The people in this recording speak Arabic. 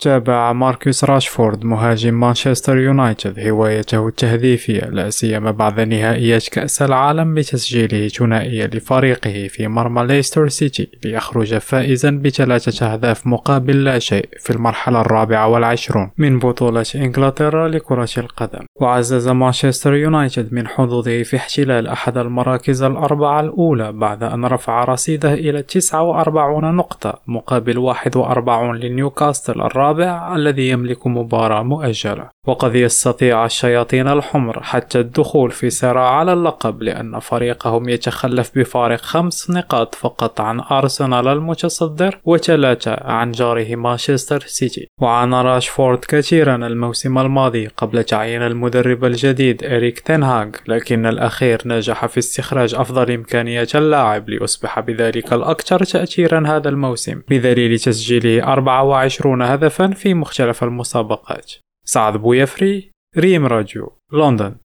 تابع ماركوس راشفورد مهاجم مانشستر يونايتد. هوايته التهديفية لا سيما بعد نهائيات كأس العالم بتسجيله ثنائية لفريقه في مرمى ليستر سيتي ليخرج فائزا بثلاثة أهداف مقابل لا شيء في المرحلة الرابعة والعشرون من بطولة إنجلترا لكرة القدم. وعزز مانشستر يونايتد من حظوظه في احتلال أحد المراكز الأربعة الأولى بعد أن رفع رصيده إلى 49 نقطة مقابل 41 لنيوكاسل الرابع الرابع الذي يملك مباراة مؤجلة. وقد يستطيع الشياطين الحمر حتى الدخول في صراع على اللقب لأن فريقهم يتخلف بفارق خمس نقاط فقط عن أرسنال المتصدر وثلاثة عن جاره مانشستر سيتي. وعانى راشفورد كثيرا الموسم الماضي قبل تعيين المدرب الجديد إريك تنهاغ لكن الأخير نجح في استخراج أفضل إمكانيات اللاعب ليصبح بذلك الأكثر تأثيرا هذا الموسم. بدليل تسجيله 24 هدفا في مختلف المسابقات. سعد بويفري ريم راديو لندن.